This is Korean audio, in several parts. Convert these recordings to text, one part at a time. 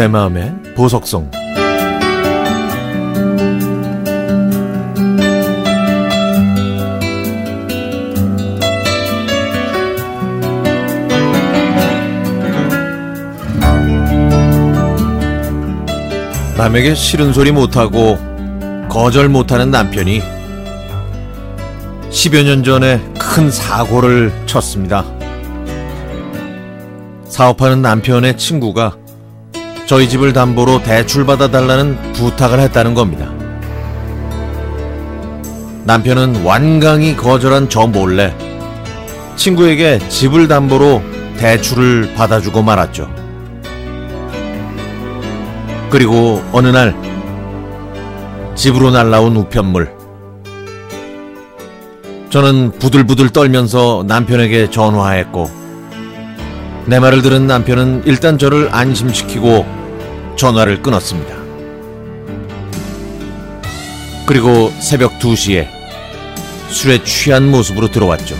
내 마음의 보석성 남에게 싫은 소리 못하고 거절 못하는 남편이 10여 년 전에 큰 사고를 쳤습니다. 사업하는 남편의 친구가 저희 집을 담보로 대출받아 달라는 부탁을 했다는 겁니다. 남편은 완강히 거절한 저 몰래 친구에게 집을 담보로 대출을 받아주고 말았죠. 그리고 어느 날 집으로 날라온 우편물. 저는 부들부들 떨면서 남편에게 전화했고 내 말을 들은 남편은 일단 저를 안심시키고 전화를 끊었습니다. 그리고 새벽 2시에 술에 취한 모습으로 들어왔죠.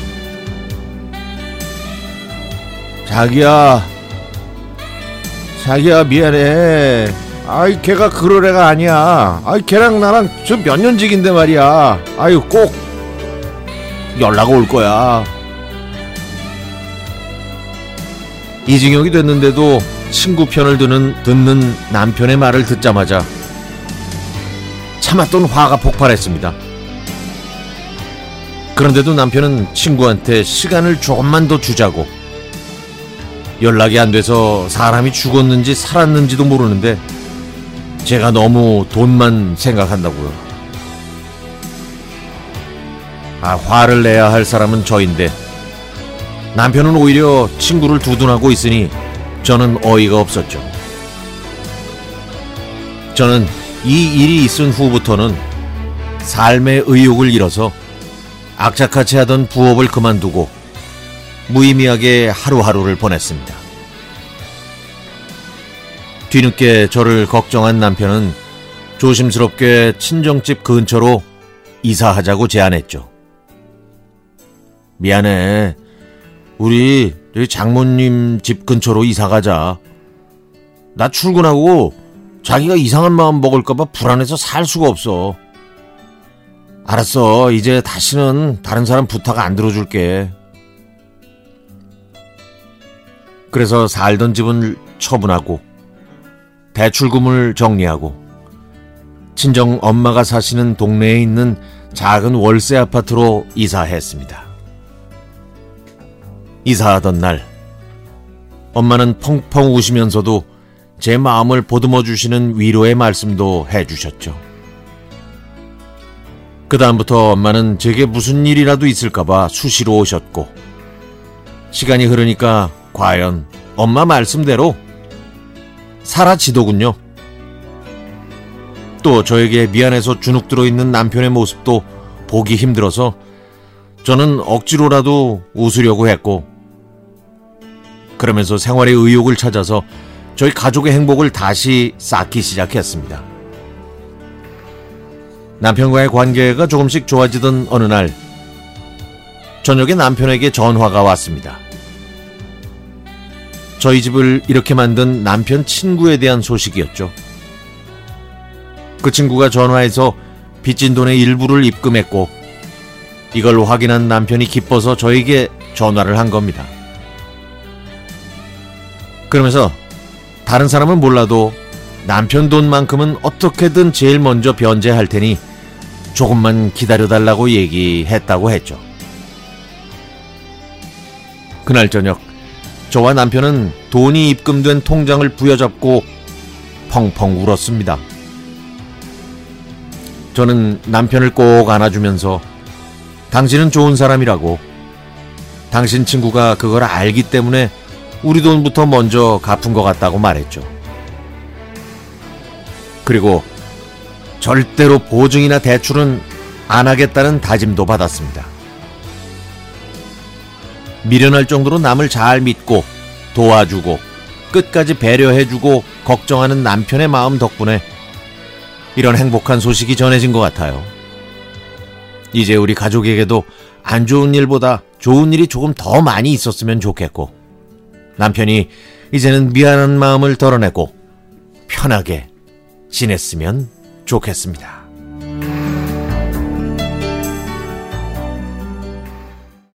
자기야, 자기야 미안해. 아이 걔가 그럴 애가 아니야. 아이 걔랑 나랑 저몇 년직인데 말이야. 아유 꼭 연락 올 거야. 이징역이 됐는데도 친구 편을 드는 듣는 남편의 말을 듣자마자 참았던 화가 폭발했습니다. 그런데도 남편은 친구한테 시간을 조금만 더 주자고 연락이 안 돼서 사람이 죽었는지 살았는지도 모르는데 제가 너무 돈만 생각한다고요. 아, 화를 내야 할 사람은 저인데 남편은 오히려 친구를 두둔하고 있으니 저는 어이가 없었죠. 저는 이 일이 있은 후부터는 삶의 의욕을 잃어서 악착같이 하던 부업을 그만두고 무의미하게 하루하루를 보냈습니다. 뒤늦게 저를 걱정한 남편은 조심스럽게 친정집 근처로 이사하자고 제안했죠. 미안해. 우리 저희 장모님 집 근처로 이사 가자. 나 출근하고 자기가 이상한 마음 먹을까봐 불안해서 살 수가 없어. 알았어. 이제 다시는 다른 사람 부탁 안 들어줄게. 그래서 살던 집은 처분하고 대출금을 정리하고 친정 엄마가 사시는 동네에 있는 작은 월세 아파트로 이사했습니다. 이사하던 날 엄마는 펑펑 우시면서도 제 마음을 보듬어 주시는 위로의 말씀도 해 주셨죠. 그다음부터 엄마는 제게 무슨 일이라도 있을까봐 수시로 오셨고 시간이 흐르니까 과연 엄마 말씀대로 사라지더군요. 또 저에게 미안해서 주눅 들어 있는 남편의 모습도 보기 힘들어서 저는 억지로라도 웃으려고 했고 그러면서 생활의 의욕을 찾아서 저희 가족의 행복을 다시 쌓기 시작했습니다. 남편과의 관계가 조금씩 좋아지던 어느 날 저녁에 남편에게 전화가 왔습니다. 저희 집을 이렇게 만든 남편 친구에 대한 소식이었죠. 그 친구가 전화해서 빚진 돈의 일부를 입금했고 이걸 확인한 남편이 기뻐서 저에게 전화를 한 겁니다. 그러면서 다른 사람은 몰라도 남편 돈만큼은 어떻게든 제일 먼저 변제할 테니 조금만 기다려달라고 얘기했다고 했죠. 그날 저녁 저와 남편은 돈이 입금된 통장을 부여잡고 펑펑 울었습니다. 저는 남편을 꼭 안아주면서 당신은 좋은 사람이라고 당신 친구가 그걸 알기 때문에 우리 돈부터 먼저 갚은 것 같다고 말했죠. 그리고 절대로 보증이나 대출은 안 하겠다는 다짐도 받았습니다. 미련할 정도로 남을 잘 믿고 도와주고 끝까지 배려해주고 걱정하는 남편의 마음 덕분에 이런 행복한 소식이 전해진 것 같아요. 이제 우리 가족에게도 안 좋은 일보다 좋은 일이 조금 더 많이 있었으면 좋겠고 남편이 이제는 미안한 마음을 덜어내고 편하게 지냈으면 좋겠습니다.